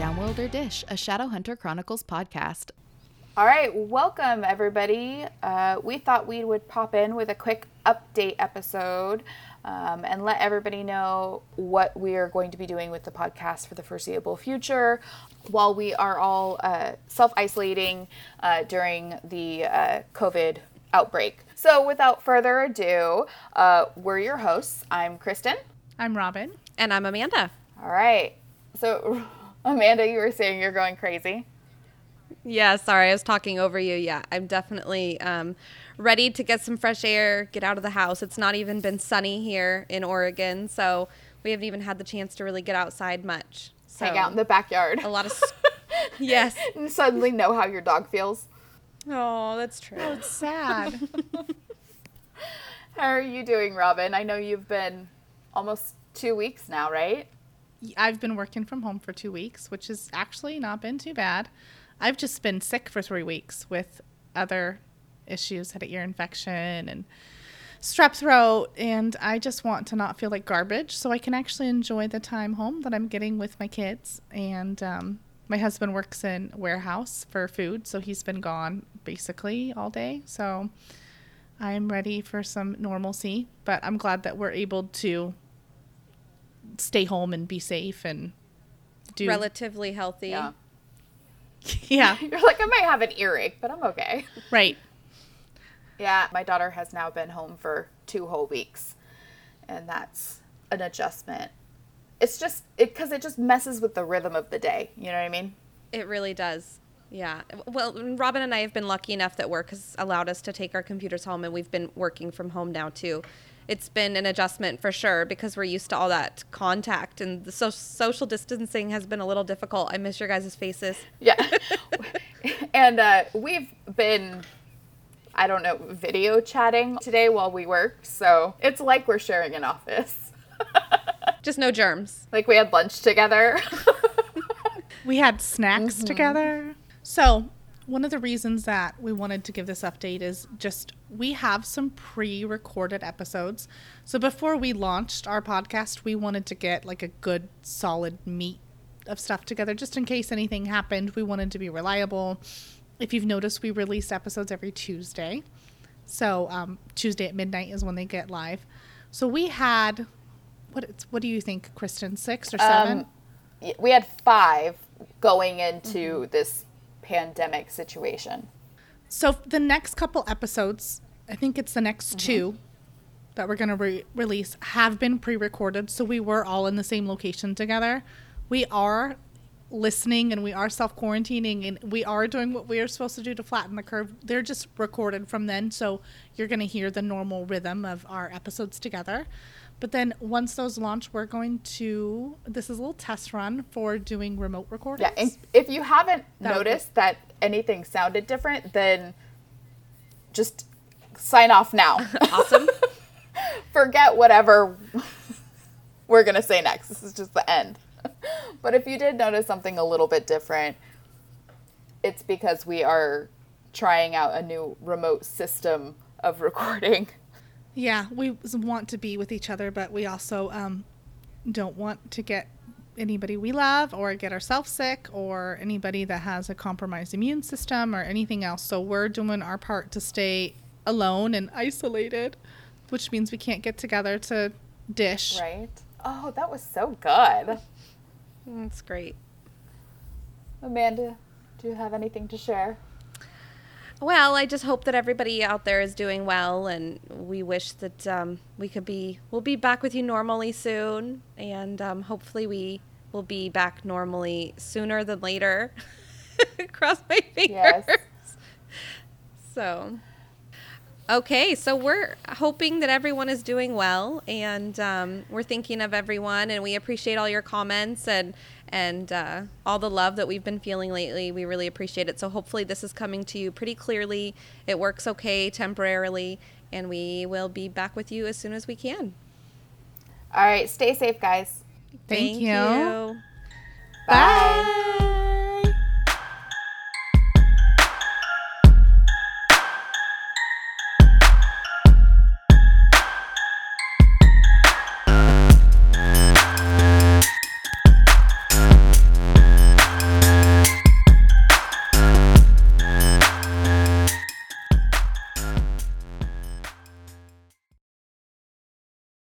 Dish, a Shadowhunter Chronicles podcast. All right, welcome everybody. Uh, we thought we would pop in with a quick update episode um, and let everybody know what we are going to be doing with the podcast for the foreseeable future while we are all uh, self isolating uh, during the uh, COVID outbreak. So, without further ado, uh, we're your hosts. I'm Kristen. I'm Robin. And I'm Amanda. All right. So, Amanda, you were saying you're going crazy. Yeah, sorry, I was talking over you. Yeah, I'm definitely um, ready to get some fresh air, get out of the house. It's not even been sunny here in Oregon, so we haven't even had the chance to really get outside much. So Hang out in the backyard. A lot of yes. And suddenly know how your dog feels. Oh, that's true. Oh, it's sad. how are you doing, Robin? I know you've been almost two weeks now, right? I've been working from home for two weeks, which has actually not been too bad. I've just been sick for three weeks with other issues, had an ear infection and strep throat, and I just want to not feel like garbage so I can actually enjoy the time home that I'm getting with my kids. And um, my husband works in warehouse for food, so he's been gone basically all day. So I'm ready for some normalcy, but I'm glad that we're able to stay home and be safe and do relatively healthy. Yeah. yeah. You're like, I might have an earache, but I'm okay. Right. Yeah, my daughter has now been home for two whole weeks, and that's an adjustment. It's just it because it just messes with the rhythm of the day. You know what I mean? It really does. Yeah. Well, Robin and I have been lucky enough that work has allowed us to take our computers home, and we've been working from home now too. It's been an adjustment for sure because we're used to all that contact, and the so- social distancing has been a little difficult. I miss your guys' faces. Yeah. and uh, we've been I don't know, video chatting today while we work. So it's like we're sharing an office. Just no germs. Like we had lunch together. we had snacks mm-hmm. together. So, one of the reasons that we wanted to give this update is just we have some pre recorded episodes. So, before we launched our podcast, we wanted to get like a good, solid meat of stuff together just in case anything happened. We wanted to be reliable if you've noticed, we release episodes every Tuesday. So um, Tuesday at midnight is when they get live. So we had what? What do you think, Kristen? Six or seven? Um, we had five going into mm-hmm. this pandemic situation. So the next couple episodes, I think it's the next mm-hmm. two that we're going to re- release, have been pre-recorded. So we were all in the same location together. We are listening and we are self quarantining and we are doing what we are supposed to do to flatten the curve. They're just recorded from then, so you're going to hear the normal rhythm of our episodes together. But then once those launch, we're going to. This is a little test run for doing remote recording. Yeah, if you haven't that noticed that anything sounded different, then just sign off now. awesome. Forget whatever we're going to say next. This is just the end. but if you did notice something a little bit different, it's because we are trying out a new remote system of recording. Yeah, we want to be with each other, but we also um, don't want to get anybody we love or get ourselves sick or anybody that has a compromised immune system or anything else. So we're doing our part to stay alone and isolated, which means we can't get together to dish. Right. Oh, that was so good. That's great. Amanda, do you have anything to share? Well, I just hope that everybody out there is doing well, and we wish that um, we could be. We'll be back with you normally soon, and um, hopefully we will be back normally sooner than later. Cross my fingers. Yes. So, okay, so we're hoping that everyone is doing well, and um, we're thinking of everyone, and we appreciate all your comments and and uh, all the love that we've been feeling lately. We really appreciate it. So hopefully this is coming to you pretty clearly. It works okay temporarily, and we will be back with you as soon as we can. All right, stay safe, guys. Thank, Thank you. you. Bye. Bye.